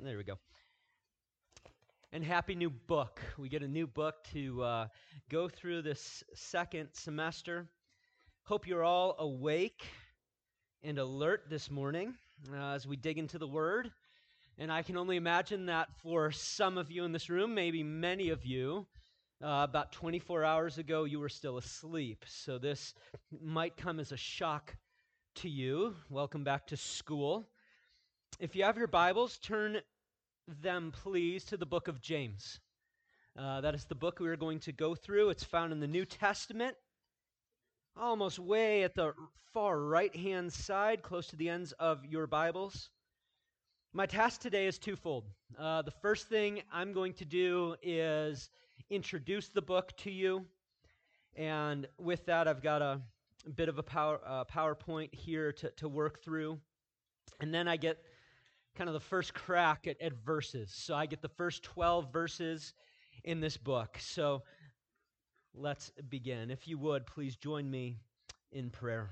There we go. And happy new book. We get a new book to uh, go through this second semester. Hope you're all awake and alert this morning uh, as we dig into the Word. And I can only imagine that for some of you in this room, maybe many of you, uh, about 24 hours ago, you were still asleep. So this might come as a shock to you. Welcome back to school. If you have your Bibles, turn them, please, to the book of James. Uh, that is the book we are going to go through. It's found in the New Testament, almost way at the far right hand side, close to the ends of your Bibles. My task today is twofold. Uh, the first thing I'm going to do is introduce the book to you. And with that, I've got a, bit of a power, uh, PowerPoint here to, to work through. And then I get kind of the first crack at, at verses. So I get the first 12 verses in this book. So let's begin. If you would, please join me in prayer.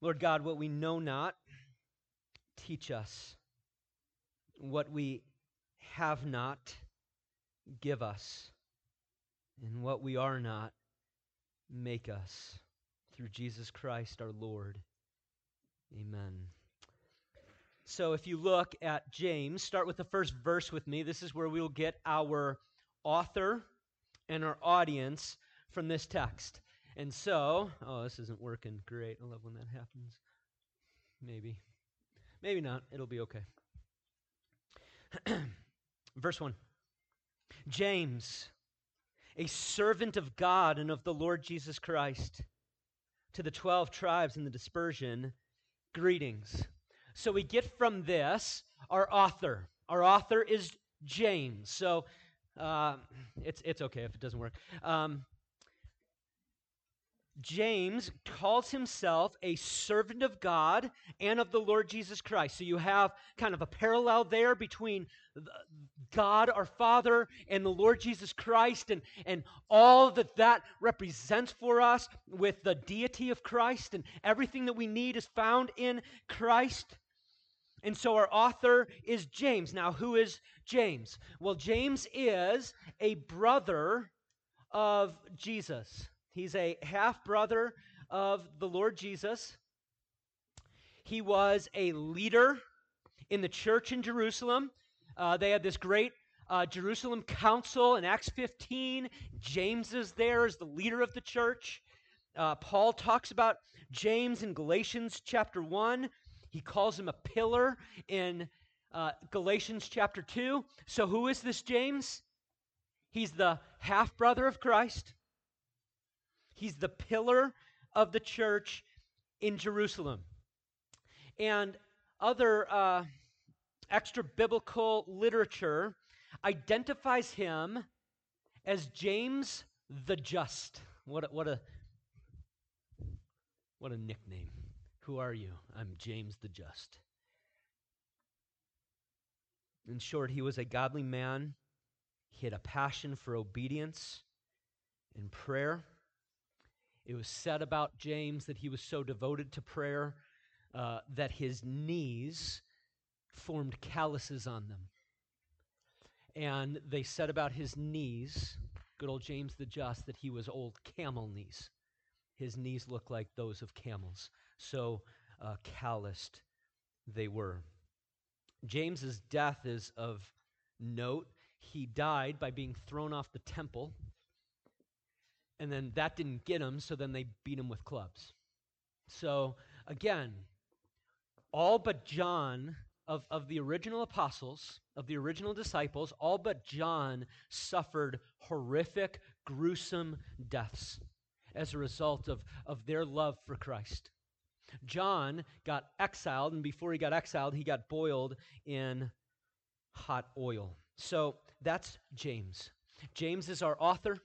Lord God, what we know not, teach us. What we have not, give us. And what we are not, make us. Through Jesus Christ our Lord. Amen. So if you look at James, start with the first verse with me. This is where we will get our author and our audience from this text. And so, oh, this isn't working great. I love when that happens. Maybe. Maybe not. It'll be okay. Verse 1 James, a servant of God and of the Lord Jesus Christ, to the 12 tribes in the dispersion, greetings. So we get from this our author. Our author is James. So uh, it's, it's okay if it doesn't work. Um, James calls himself a servant of God and of the Lord Jesus Christ. So you have kind of a parallel there between God our Father and the Lord Jesus Christ and, and all that that represents for us with the deity of Christ and everything that we need is found in Christ. And so our author is James. Now, who is James? Well, James is a brother of Jesus. He's a half brother of the Lord Jesus. He was a leader in the church in Jerusalem. Uh, they had this great uh, Jerusalem council in Acts 15. James is there as the leader of the church. Uh, Paul talks about James in Galatians chapter 1. He calls him a pillar in uh, Galatians chapter 2. So, who is this James? He's the half brother of Christ. He's the pillar of the church in Jerusalem. And other uh, extra biblical literature identifies him as James the Just. What a, what a what a nickname. Who are you? I'm James the Just. In short, he was a godly man. He had a passion for obedience and prayer. It was said about James that he was so devoted to prayer uh, that his knees formed calluses on them. And they said about his knees, good old James the Just, that he was old camel knees. His knees looked like those of camels. So uh, calloused they were. James's death is of note. He died by being thrown off the temple and then that didn't get him, so then they beat him with clubs. So, again, all but John of, of the original apostles, of the original disciples, all but John suffered horrific, gruesome deaths as a result of, of their love for Christ. John got exiled, and before he got exiled, he got boiled in hot oil. So that's James. James is our author.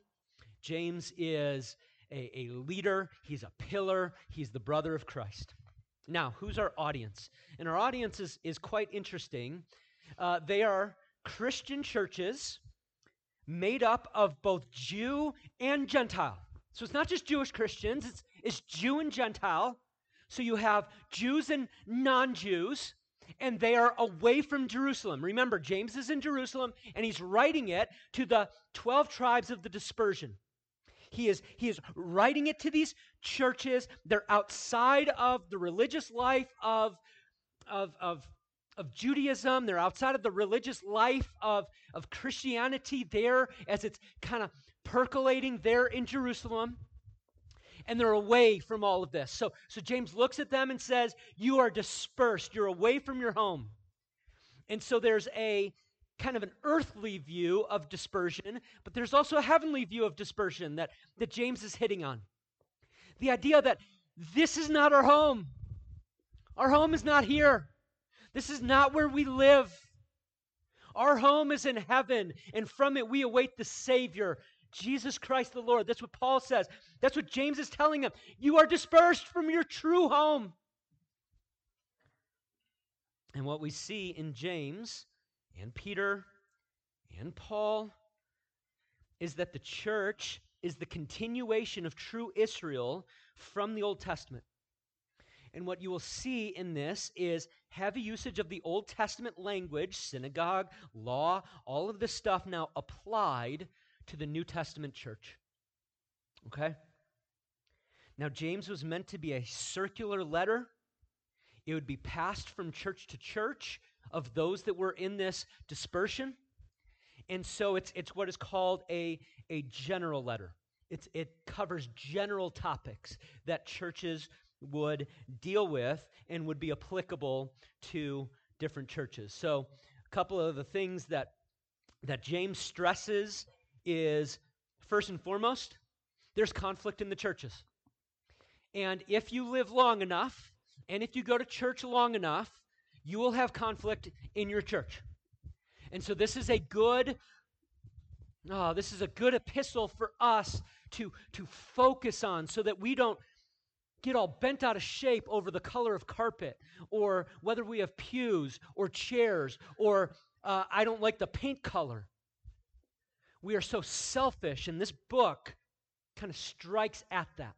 James is a, a leader, he's a pillar, he's the brother of Christ. Now, who's our audience? And our audience is, is quite interesting. Uh, they are Christian churches made up of both Jew and Gentile. So it's not just Jewish Christians, it's, it's Jew and Gentile. So you have Jews and non Jews. and they are away from Jerusalem. Remember, James is in Jerusalem and he's writing it to the 12 tribes of the dispersion. He is, he is writing it to these churches. They're outside of the religious life of, of, of, of Judaism. They're outside of the religious life of, of Christianity there as it's kind of percolating there in Jerusalem and they're away from all of this. So, so James looks at them and says, You are dispersed, you're away from your home. And so there's a kind of an earthly view of dispersion, but there's also a heavenly view of dispersion that, that James is hitting on. The idea that this is not our home. Our home is not here. This is not where we live. Our home is in heaven, and from it we await the Savior, Jesus Christ the Lord. That's what Paul says. That's what James is telling them. You are dispersed from your true home. And what we see in James and Peter and Paul is that the church is the continuation of true Israel from the Old Testament. And what you will see in this is heavy usage of the Old Testament language, synagogue, law, all of this stuff now applied to the New Testament church. Okay? Now, James was meant to be a circular letter. It would be passed from church to church of those that were in this dispersion. And so it's, it's what is called a, a general letter. It's, it covers general topics that churches would deal with and would be applicable to different churches. So, a couple of the things that, that James stresses is first and foremost, there's conflict in the churches. And if you live long enough, and if you go to church long enough, you will have conflict in your church. And so this is a good oh, this is a good epistle for us to, to focus on so that we don't get all bent out of shape over the color of carpet or whether we have pews or chairs or uh, I don't like the paint color. We are so selfish, and this book kind of strikes at that.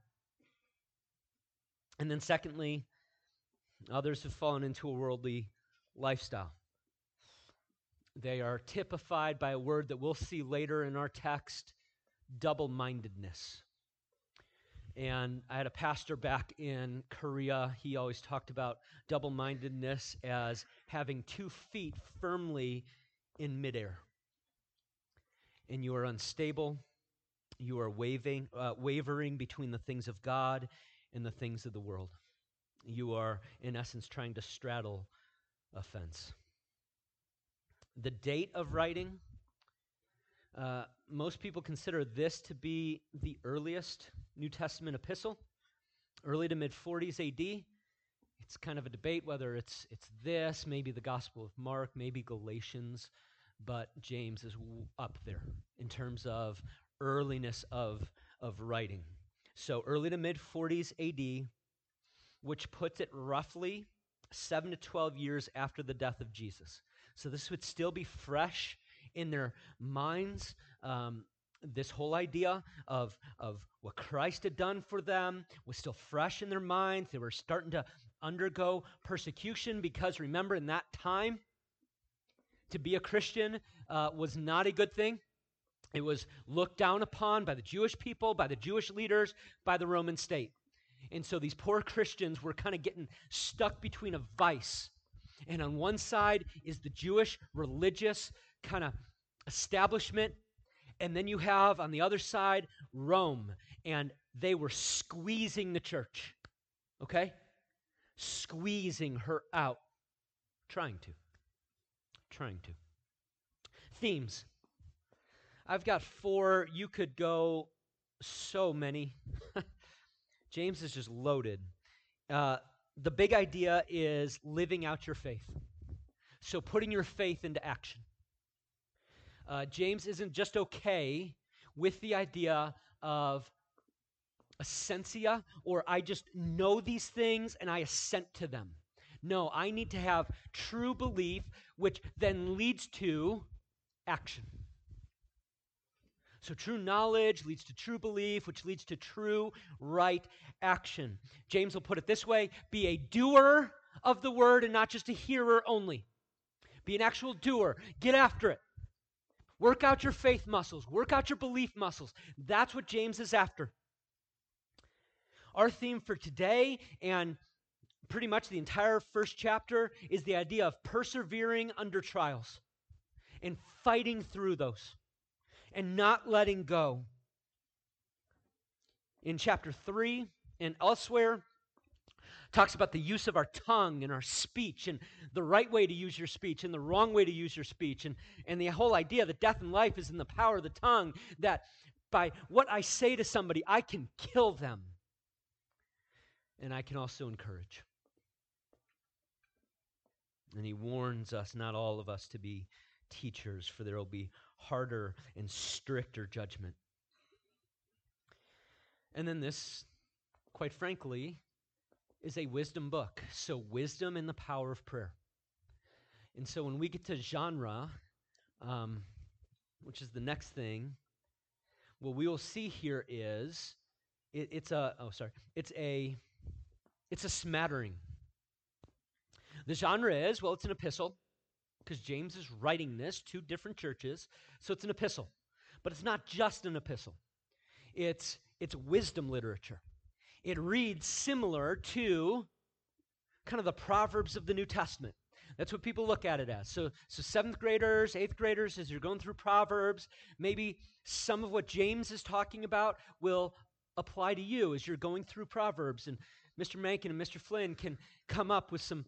And then, secondly, others have fallen into a worldly lifestyle. They are typified by a word that we'll see later in our text double mindedness. And I had a pastor back in Korea. He always talked about double mindedness as having two feet firmly in midair and you are unstable. You are waving, uh, wavering between the things of God and the things of the world. You are, in essence, trying to straddle a fence. The date of writing, uh, most people consider this to be the earliest New Testament epistle, early to mid 40s AD. It's kind of a debate whether it's, it's this, maybe the Gospel of Mark, maybe Galatians but James is up there in terms of earliness of, of writing. So early to mid 40s AD, which puts it roughly 7 to 12 years after the death of Jesus. So this would still be fresh in their minds. Um, this whole idea of, of what Christ had done for them was still fresh in their minds. They were starting to undergo persecution because remember, in that time, to be a Christian uh, was not a good thing. It was looked down upon by the Jewish people, by the Jewish leaders, by the Roman state. And so these poor Christians were kind of getting stuck between a vice. And on one side is the Jewish religious kind of establishment. And then you have on the other side Rome. And they were squeezing the church. Okay? Squeezing her out. Trying to trying to. Themes. I've got four. You could go so many. James is just loaded. Uh, the big idea is living out your faith. So putting your faith into action. Uh, James isn't just okay with the idea of assentia or I just know these things and I assent to them. No, I need to have true belief, which then leads to action. So, true knowledge leads to true belief, which leads to true right action. James will put it this way be a doer of the word and not just a hearer only. Be an actual doer. Get after it. Work out your faith muscles, work out your belief muscles. That's what James is after. Our theme for today and pretty much the entire first chapter is the idea of persevering under trials and fighting through those and not letting go. In chapter 3 and elsewhere, talks about the use of our tongue and our speech and the right way to use your speech and the wrong way to use your speech and, and the whole idea that death and life is in the power of the tongue that by what i say to somebody i can kill them and i can also encourage and he warns us not all of us to be teachers for there will be harder and stricter judgment and then this quite frankly is a wisdom book. So, wisdom and the power of prayer. And so, when we get to genre, um, which is the next thing, what we will see here is it, it's a oh sorry it's a it's a smattering. The genre is well, it's an epistle because James is writing this to different churches, so it's an epistle, but it's not just an epistle. It's it's wisdom literature it reads similar to kind of the Proverbs of the New Testament. That's what people look at it as. So, so seventh graders, eighth graders, as you're going through Proverbs, maybe some of what James is talking about will apply to you as you're going through Proverbs. And Mr. Mankin and Mr. Flynn can come up with some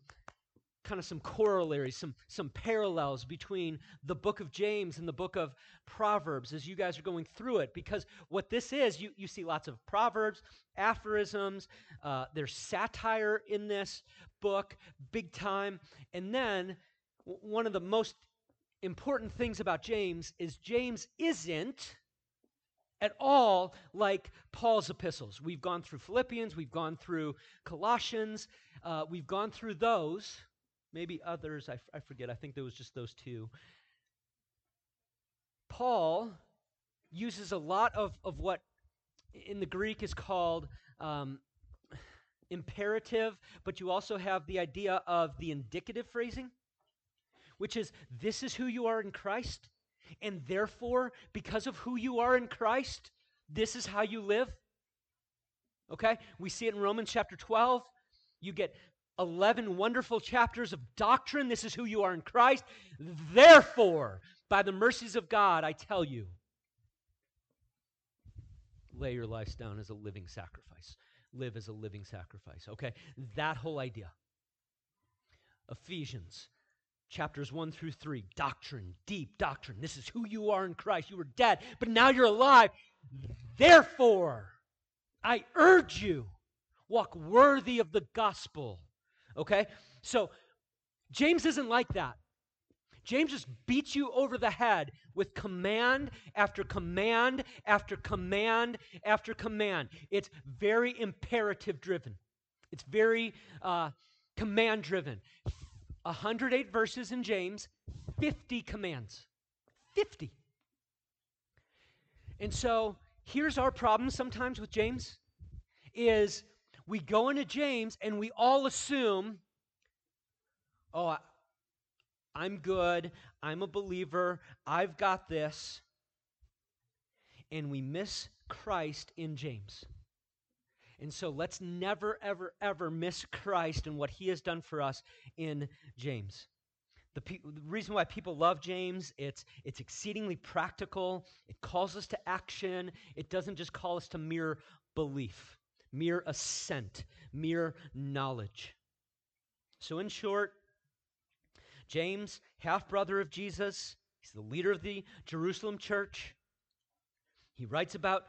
kind of some corollaries, some, some parallels between the book of James and the book of Proverbs as you guys are going through it. Because what this is, you, you see lots of Proverbs, aphorisms, uh, there's satire in this book, big time. And then w- one of the most important things about James is James isn't at all like Paul's epistles. We've gone through Philippians, we've gone through Colossians, uh, we've gone through those maybe others, I, forget, I think there was just those two. Paul uses a lot of, of what in the Greek is called um, imperative, but you also have the idea of the indicative phrasing, which is this is who you are in Christ, and therefore, because of who you are in Christ, this is how you live. Okay? We see it in Romans chapter 12. You get 11 wonderful chapters of doctrine. This is who you are in Christ. Therefore, by the mercies of God, I tell you, lay your lives down as a living sacrifice. Live as a living sacrifice. Okay? That whole idea. Ephesians chapters 1 through 3 doctrine, deep doctrine. This is who you are in Christ. You were dead, but now you're alive. Therefore, I urge you, walk worthy of the gospel Okay? So James isn't like that. James just beats you over the head with command after command after command after command. It's very imperative driven, it's very uh, command driven. 108 verses in James, 50 commands. 50. And so here's our problem sometimes with James is we go into James and we all assume, oh, I'm good, I'm a believer, I've got this. And we miss Christ in James. And so let's never, ever, ever miss Christ and what he has done for us in James. The, pe- the, reason why people love James, it's, it's exceedingly practical. It calls us to action. It doesn't just call us to mere belief mere assent, mere knowledge. So, in short, James, half brother of Jesus, he's the leader of the Jerusalem church. He writes about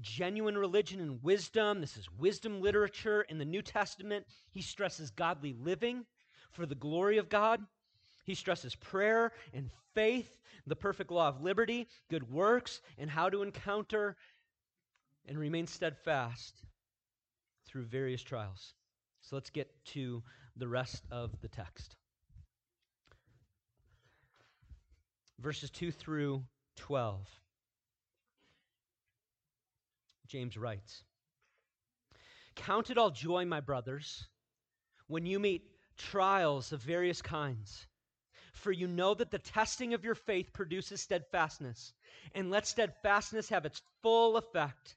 genuine religion and wisdom. This is wisdom literature in the New Testament. He stresses godly living for the glory of God. He stresses prayer and faith, the perfect law of liberty, good works, and how to encounter and remain steadfast through various trials. So let's get to the rest of the text. Verses 2 through 12. James writes Count it all joy, my brothers, when you meet trials of various kinds. For you know that the testing of your faith produces steadfastness. And let steadfastness have its full effect,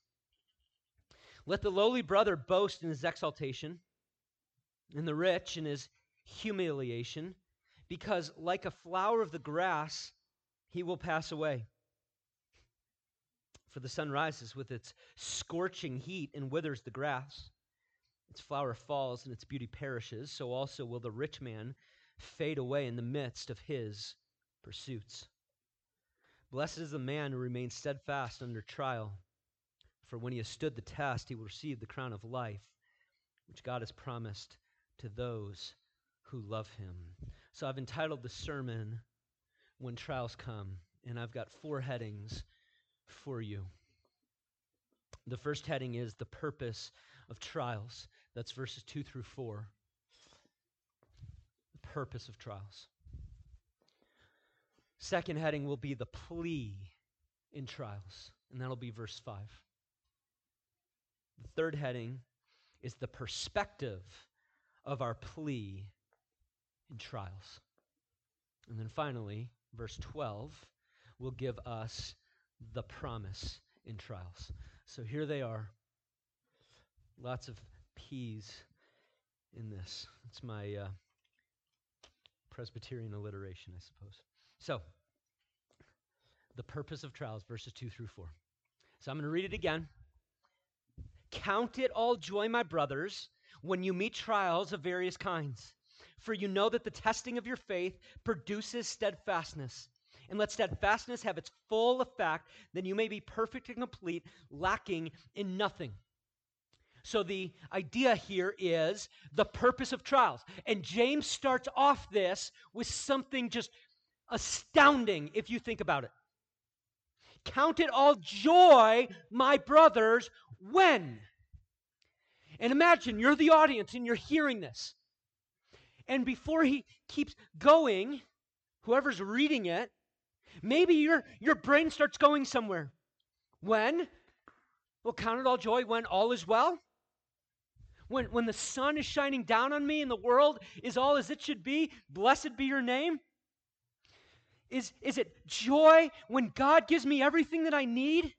Let the lowly brother boast in his exaltation, and the rich in his humiliation, because like a flower of the grass, he will pass away. For the sun rises with its scorching heat and withers the grass. Its flower falls and its beauty perishes, so also will the rich man fade away in the midst of his pursuits. Blessed is the man who remains steadfast under trial, for when he has stood the test, he will receive the crown of life, which God has promised to those who love him. So I've entitled the sermon, When Trials Come, and I've got four headings for you. The first heading is the purpose of trials. That's verses 2 through 4. The purpose of trials. Second heading will be the plea in trials, and that'll be verse 5. The third heading is the perspective of our plea in trials. And then finally, verse 12 will give us the promise in trials. So here they are. Lots of P's in this. It's my uh, Presbyterian alliteration, I suppose. So, the purpose of trials, verses 2 through 4. So I'm going to read it again. Count it all joy, my brothers, when you meet trials of various kinds. For you know that the testing of your faith produces steadfastness. And let steadfastness have its full effect, then you may be perfect and complete, lacking in nothing. So, the idea here is the purpose of trials. And James starts off this with something just astounding if you think about it. Count it all joy, my brothers, when? And imagine you're the audience and you're hearing this. And before he keeps going, whoever's reading it, maybe your, your brain starts going somewhere. When? Well, count it all joy when all is well. When, when the sun is shining down on me and the world is all as it should be, blessed be your name. Is, is it joy when God gives me everything that I need?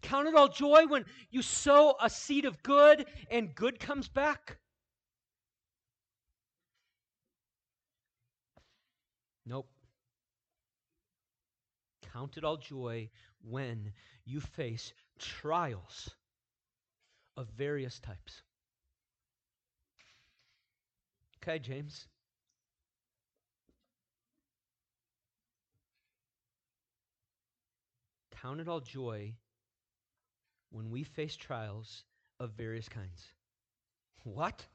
Count it all joy when you sow a seed of good and good comes back? Nope. Count it all joy when you face trials of various types. Okay, James. Count it all joy when we face trials of various kinds. What?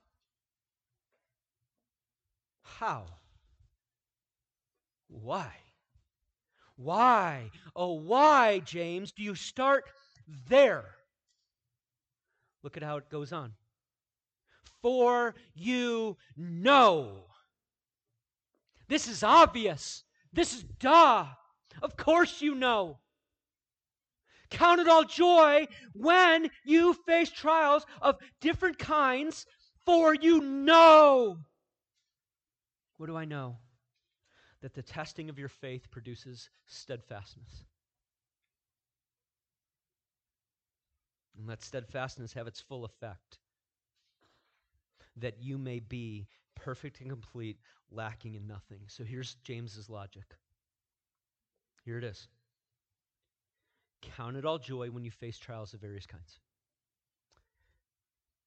How? Why? Why? Oh, why, James, do you start there? Look at how it goes on. For you know. This is obvious. This is duh. Of course you know. Count it all joy when you face trials of different kinds, for you know. What do I know? That the testing of your faith produces steadfastness. And let steadfastness have its full effect, that you may be perfect and complete, lacking in nothing. So here's James's logic. Here it is. Count it all joy when you face trials of various kinds.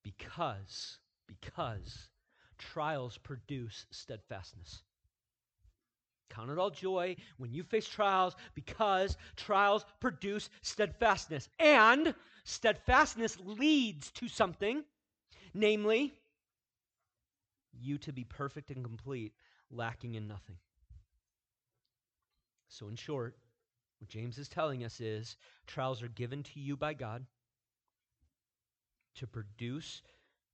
Because, because trials produce steadfastness. Count it all joy when you face trials because trials produce steadfastness. And steadfastness leads to something, namely you to be perfect and complete, lacking in nothing. So, in short, what James is telling us is trials are given to you by God to produce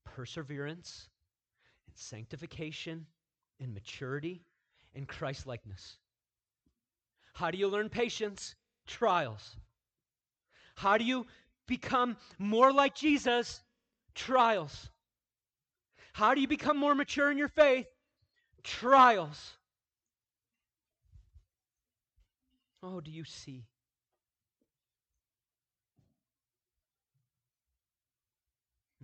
perseverance and sanctification and maturity and Christ likeness. How do you learn patience? Trials. How do you become more like Jesus? Trials. How do you become more mature in your faith? Trials. Oh, do you see?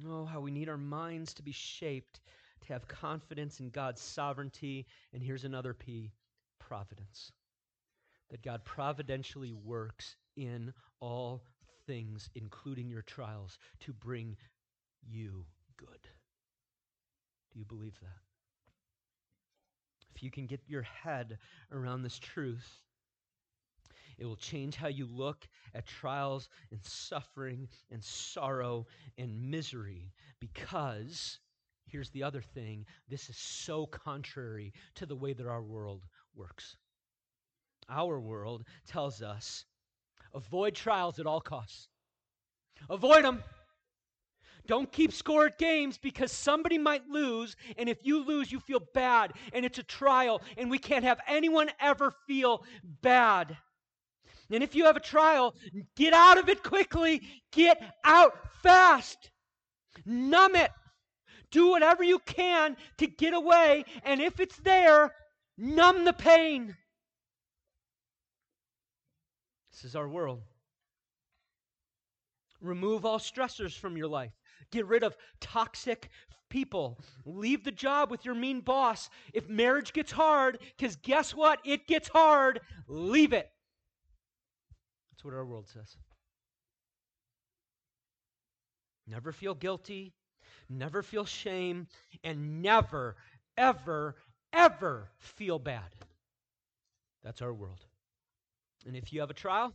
Oh, how we need our minds to be shaped to have confidence in God's sovereignty. And here's another P providence. That God providentially works in all things, including your trials, to bring you good. Do you believe that? If you can get your head around this truth, it will change how you look at trials and suffering and sorrow and misery because, here's the other thing this is so contrary to the way that our world works. Our world tells us avoid trials at all costs, avoid them. Don't keep score at games because somebody might lose, and if you lose, you feel bad, and it's a trial, and we can't have anyone ever feel bad. And if you have a trial, get out of it quickly. Get out fast. Numb it. Do whatever you can to get away. And if it's there, numb the pain. This is our world. Remove all stressors from your life. Get rid of toxic people. Leave the job with your mean boss. If marriage gets hard, because guess what? It gets hard. Leave it. What our world says. Never feel guilty, never feel shame, and never, ever, ever feel bad. That's our world. And if you have a trial,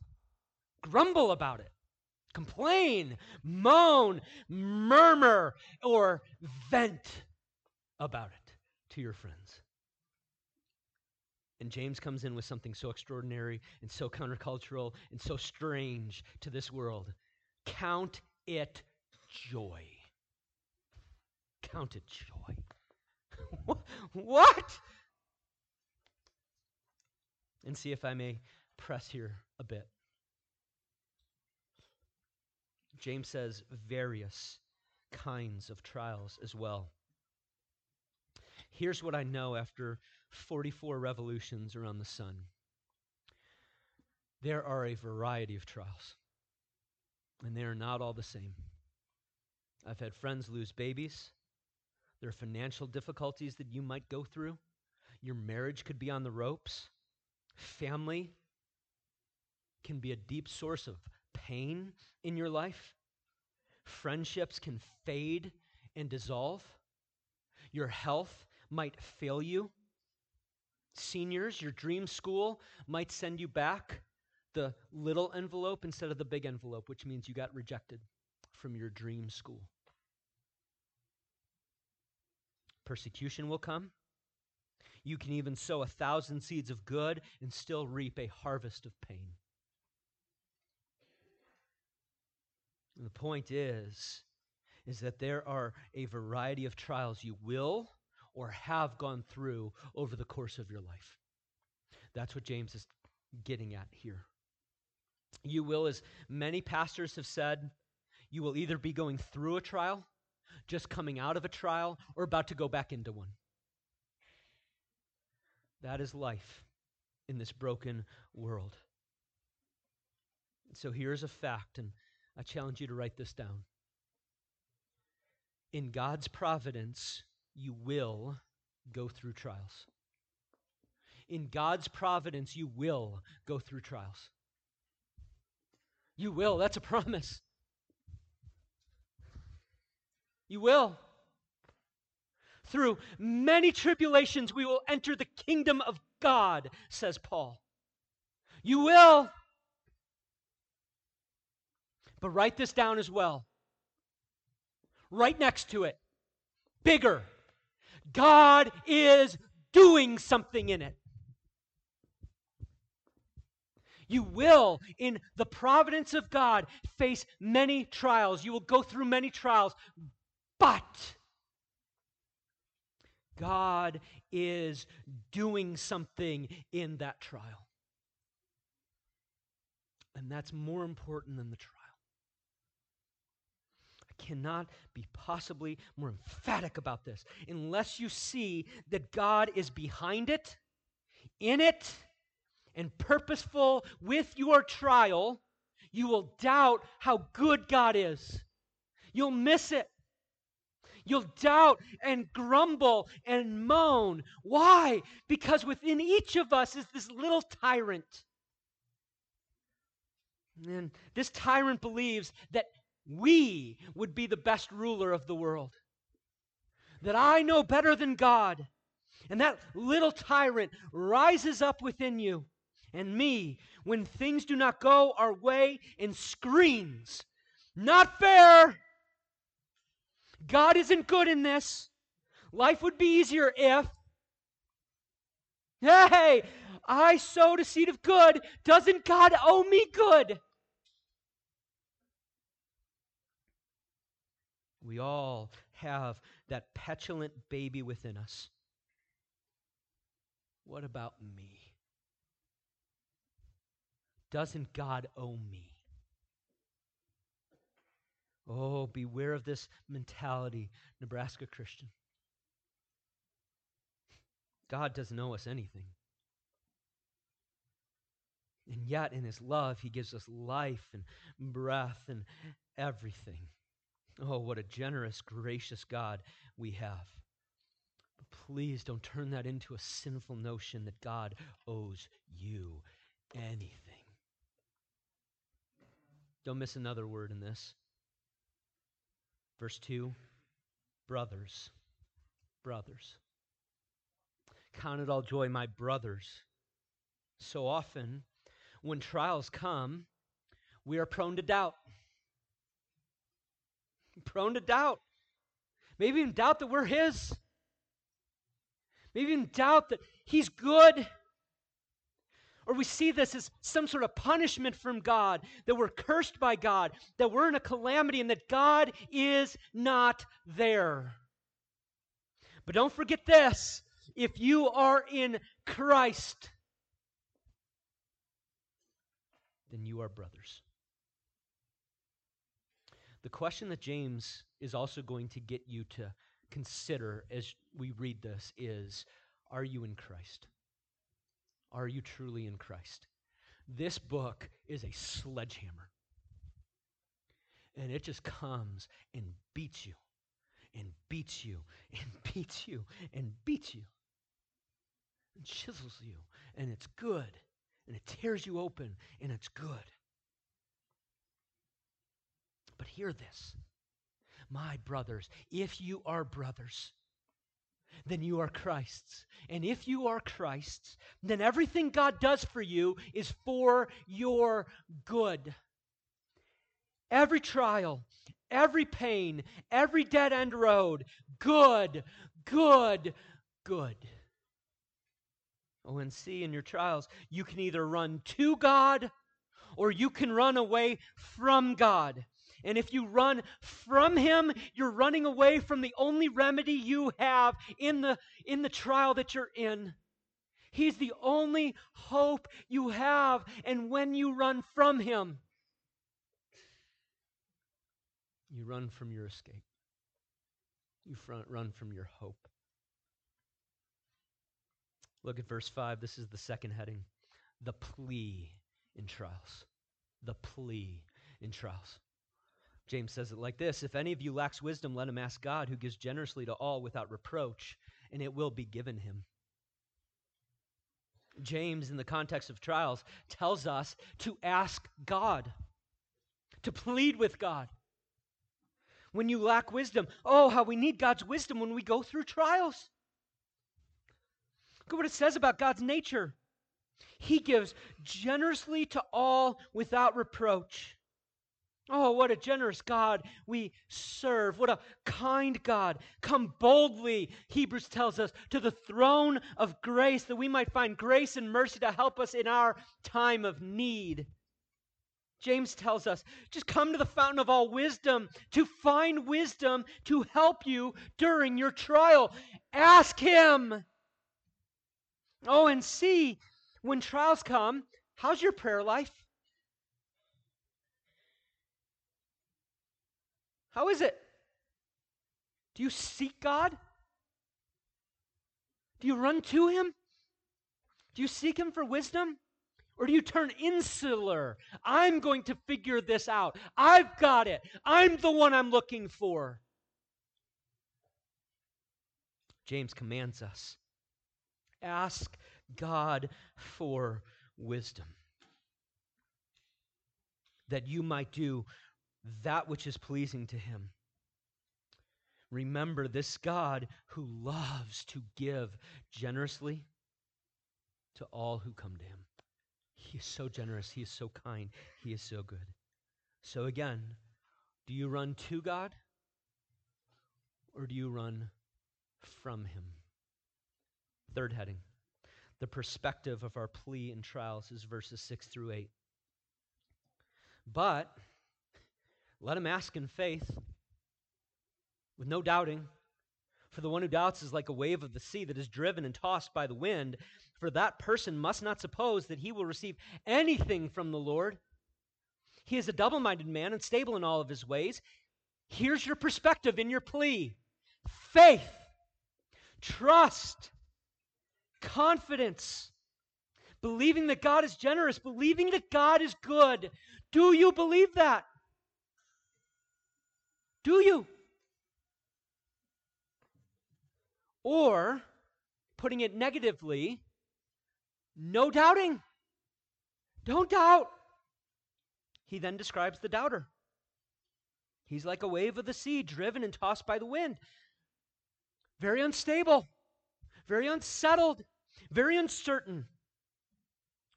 grumble about it. Complain, moan, murmur, or vent about it to your friends. And James comes in with something so extraordinary and so countercultural and so strange to this world. Count it joy. Count it joy. what? And see if I may press here a bit. James says various kinds of trials as well. Here's what I know after 44 revolutions around the sun. There are a variety of trials, and they are not all the same. I've had friends lose babies. There are financial difficulties that you might go through. Your marriage could be on the ropes. Family can be a deep source of pain in your life. Friendships can fade and dissolve. Your health might fail you. Seniors, your dream school might send you back the little envelope instead of the big envelope, which means you got rejected from your dream school. Persecution will come. You can even sow a thousand seeds of good and still reap a harvest of pain. And the point is, is that there are a variety of trials you will or have gone through over the course of your life. That's what James is getting at here. You will, as many pastors have said, you will either be going through a trial, just coming out of a trial, or about to go back into one. That is life in this broken world. So here's a fact, and I challenge you to write this down. In God's providence, you will go through trials. In God's providence, you will go through trials. You will. That's a promise. You will. Through many tribulations, we will enter the kingdom of God, says Paul. You will. But write this down as well. Right next to it. Bigger God is doing something in it. You will, in the providence of God, face many trials. You will go through many trials. But God is doing something in that trial. And that's more important than the trial. Cannot be possibly more emphatic about this unless you see that God is behind it, in it, and purposeful with your trial, you will doubt how good God is. You'll miss it. You'll doubt and grumble and moan. Why? Because within each of us is this little tyrant. And this tyrant believes that we would be the best ruler of the world. That I know better than God. And that little tyrant rises up within you and me when things do not go our way and screams, Not fair! God isn't good in this. Life would be easier if. Hey, I sowed a seed of good. Doesn't God owe me good? We all have that petulant baby within us. What about me? Doesn't God owe me? Oh, beware of this mentality, Nebraska Christian. God doesn't owe us anything. And yet, in His love, He gives us life and breath and everything. Oh, what a generous, gracious God we have. But please don't turn that into a sinful notion that God owes you anything. Don't miss another word in this. Verse 2 Brothers, brothers. Count it all joy, my brothers. So often, when trials come, we are prone to doubt. Prone to doubt. Maybe even doubt that we're His. Maybe even doubt that He's good or we see this as some sort of punishment from God, that we're cursed by God, that we're in a calamity, and that God is not there. But don't forget this if you are in Christ, then you are brothers. The question that James is also going to get you to consider as we read this is Are you in Christ? Are you truly in Christ? This book is a sledgehammer. And it just comes and beats you, and beats you, and beats you, and beats you, and chisels you. And it's good. And it tears you open, and it's good. But hear this, my brothers, if you are brothers, then you are Christ's. And if you are Christ's, then everything God does for you is for your good. Every trial, every pain, every dead end road, good, good, good. Oh, and see in your trials, you can either run to God or you can run away from God. And if you run from him, you're running away from the only remedy you have in the, in the trial that you're in. He's the only hope you have. And when you run from him, you run from your escape. You run from your hope. Look at verse 5. This is the second heading the plea in trials. The plea in trials. James says it like this If any of you lacks wisdom, let him ask God, who gives generously to all without reproach, and it will be given him. James, in the context of trials, tells us to ask God, to plead with God. When you lack wisdom, oh, how we need God's wisdom when we go through trials. Look at what it says about God's nature. He gives generously to all without reproach. Oh, what a generous God we serve. What a kind God. Come boldly, Hebrews tells us, to the throne of grace that we might find grace and mercy to help us in our time of need. James tells us just come to the fountain of all wisdom to find wisdom to help you during your trial. Ask Him. Oh, and see when trials come, how's your prayer life? How is it? Do you seek God? Do you run to Him? Do you seek Him for wisdom? Or do you turn insular? I'm going to figure this out. I've got it. I'm the one I'm looking for. James commands us ask God for wisdom that you might do that which is pleasing to him. Remember this God who loves to give generously to all who come to him. He is so generous, he is so kind, he is so good. So again, do you run to God or do you run from him? Third heading. The perspective of our plea and trials is verses 6 through 8. But let him ask in faith, with no doubting. For the one who doubts is like a wave of the sea that is driven and tossed by the wind. For that person must not suppose that he will receive anything from the Lord. He is a double minded man, unstable in all of his ways. Here's your perspective in your plea faith, trust, confidence, believing that God is generous, believing that God is good. Do you believe that? Do you? Or, putting it negatively, no doubting. Don't doubt. He then describes the doubter. He's like a wave of the sea, driven and tossed by the wind. Very unstable, very unsettled, very uncertain.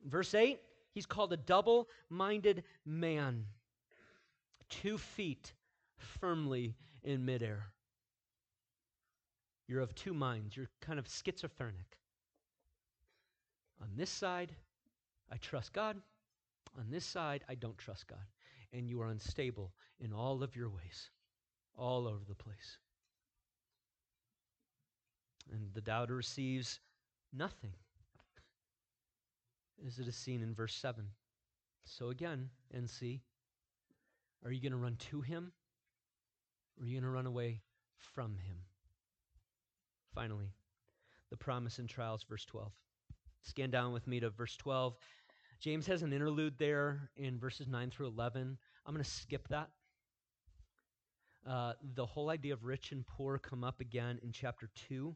Verse 8, he's called a double minded man. Two feet firmly in midair. You're of two minds. You're kind of schizophrenic. On this side, I trust God. On this side, I don't trust God. And you are unstable in all of your ways, all over the place. And the doubter receives nothing, as it is seen in verse 7. So again, NC, are you going to run to him or are you going to run away from him? Finally, the promise in trials, verse 12. Scan down with me to verse 12. James has an interlude there in verses 9 through 11. I'm going to skip that. Uh, the whole idea of rich and poor come up again in chapter 2.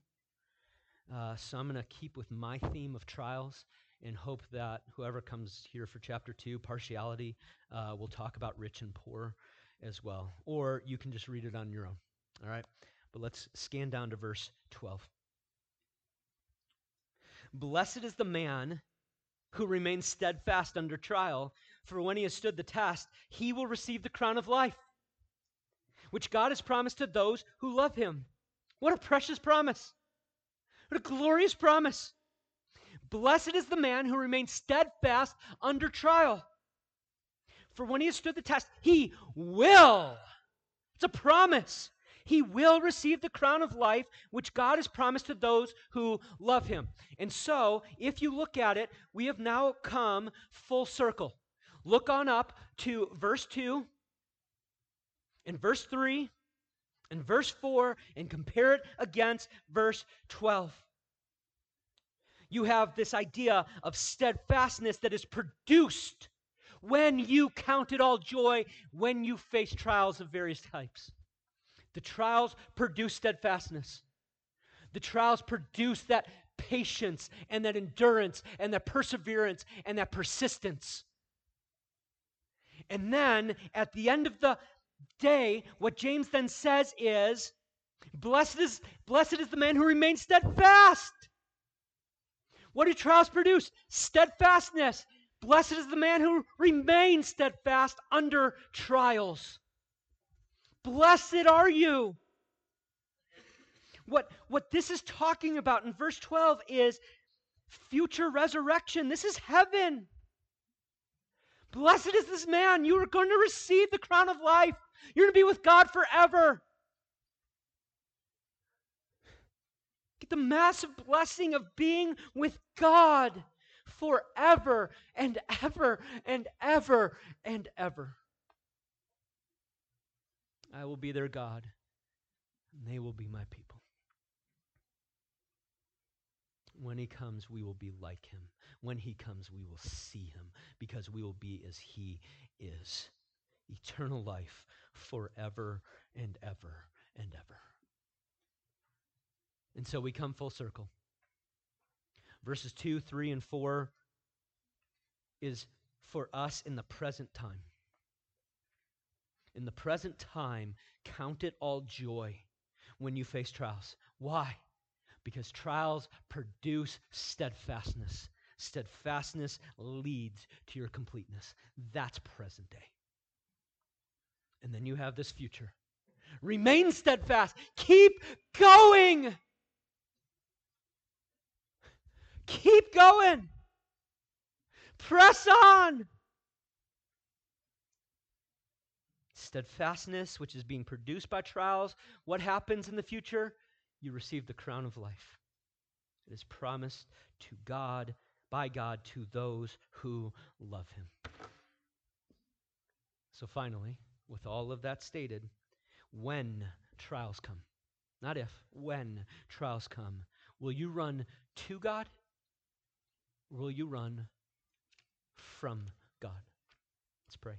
Uh, so I'm going to keep with my theme of trials and hope that whoever comes here for chapter 2, partiality, uh, will talk about rich and poor as well. Or you can just read it on your own. All right? But let's scan down to verse 12. Blessed is the man who remains steadfast under trial, for when he has stood the test, he will receive the crown of life, which God has promised to those who love him. What a precious promise! What a glorious promise! Blessed is the man who remains steadfast under trial. For when he has stood the test, he will. It's a promise. He will receive the crown of life which God has promised to those who love him. And so, if you look at it, we have now come full circle. Look on up to verse 2 and verse 3 and verse 4 and compare it against verse 12. You have this idea of steadfastness that is produced when you count it all joy when you face trials of various types. The trials produce steadfastness. The trials produce that patience and that endurance and that perseverance and that persistence. And then at the end of the day, what James then says is, Blessed is, blessed is the man who remains steadfast. What do trials produce? Steadfastness. Blessed is the man who remains steadfast under trials. Blessed are you. What, what this is talking about in verse 12 is future resurrection. This is heaven. Blessed is this man. You are going to receive the crown of life. You're going to be with God forever. Get the massive blessing of being with God forever and ever and ever and ever. I will be their God, and they will be my people. When he comes, we will be like him. When he comes, we will see him because we will be as he is. Eternal life forever and ever and ever. And so we come full circle. Verses 2, 3, and 4 is for us in the present time. In the present time, count it all joy when you face trials. Why? Because trials produce steadfastness. Steadfastness leads to your completeness. That's present day. And then you have this future. Remain steadfast. Keep going. Keep going. Press on. Steadfastness, which is being produced by trials. What happens in the future? You receive the crown of life. It is promised to God, by God, to those who love Him. So, finally, with all of that stated, when trials come, not if, when trials come, will you run to God will you run from God? Let's pray.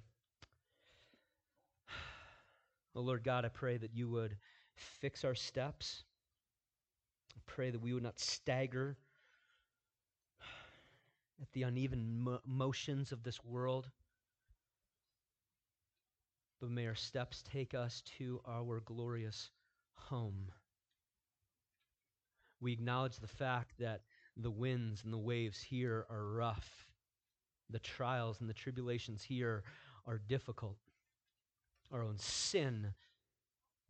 Oh Lord God, I pray that you would fix our steps. I pray that we would not stagger at the uneven mo- motions of this world, but may our steps take us to our glorious home. We acknowledge the fact that the winds and the waves here are rough. The trials and the tribulations here are difficult. Our own sin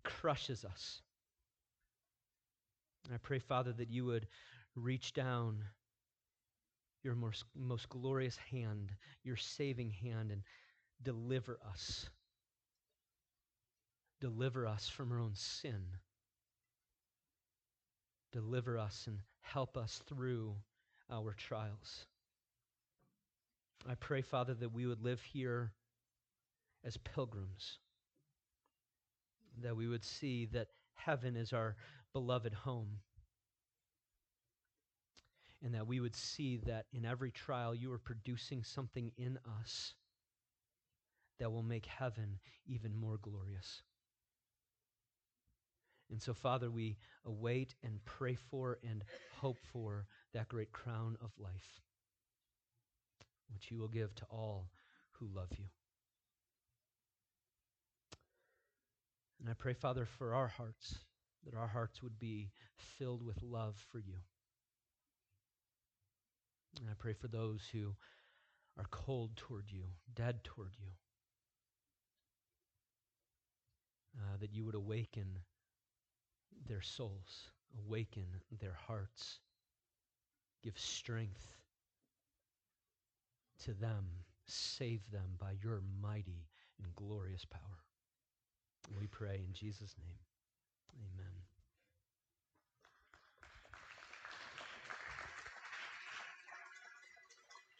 crushes us. I pray, Father, that you would reach down your most, most glorious hand, your saving hand, and deliver us. Deliver us from our own sin. Deliver us and help us through our trials. I pray, Father, that we would live here as pilgrims, that we would see that heaven is our beloved home, and that we would see that in every trial you are producing something in us that will make heaven even more glorious. And so, Father, we await and pray for and hope for that great crown of life, which you will give to all who love you. And I pray, Father, for our hearts, that our hearts would be filled with love for you. And I pray for those who are cold toward you, dead toward you, uh, that you would awaken their souls, awaken their hearts, give strength to them, save them by your mighty and glorious power. We pray in Jesus' name. Amen.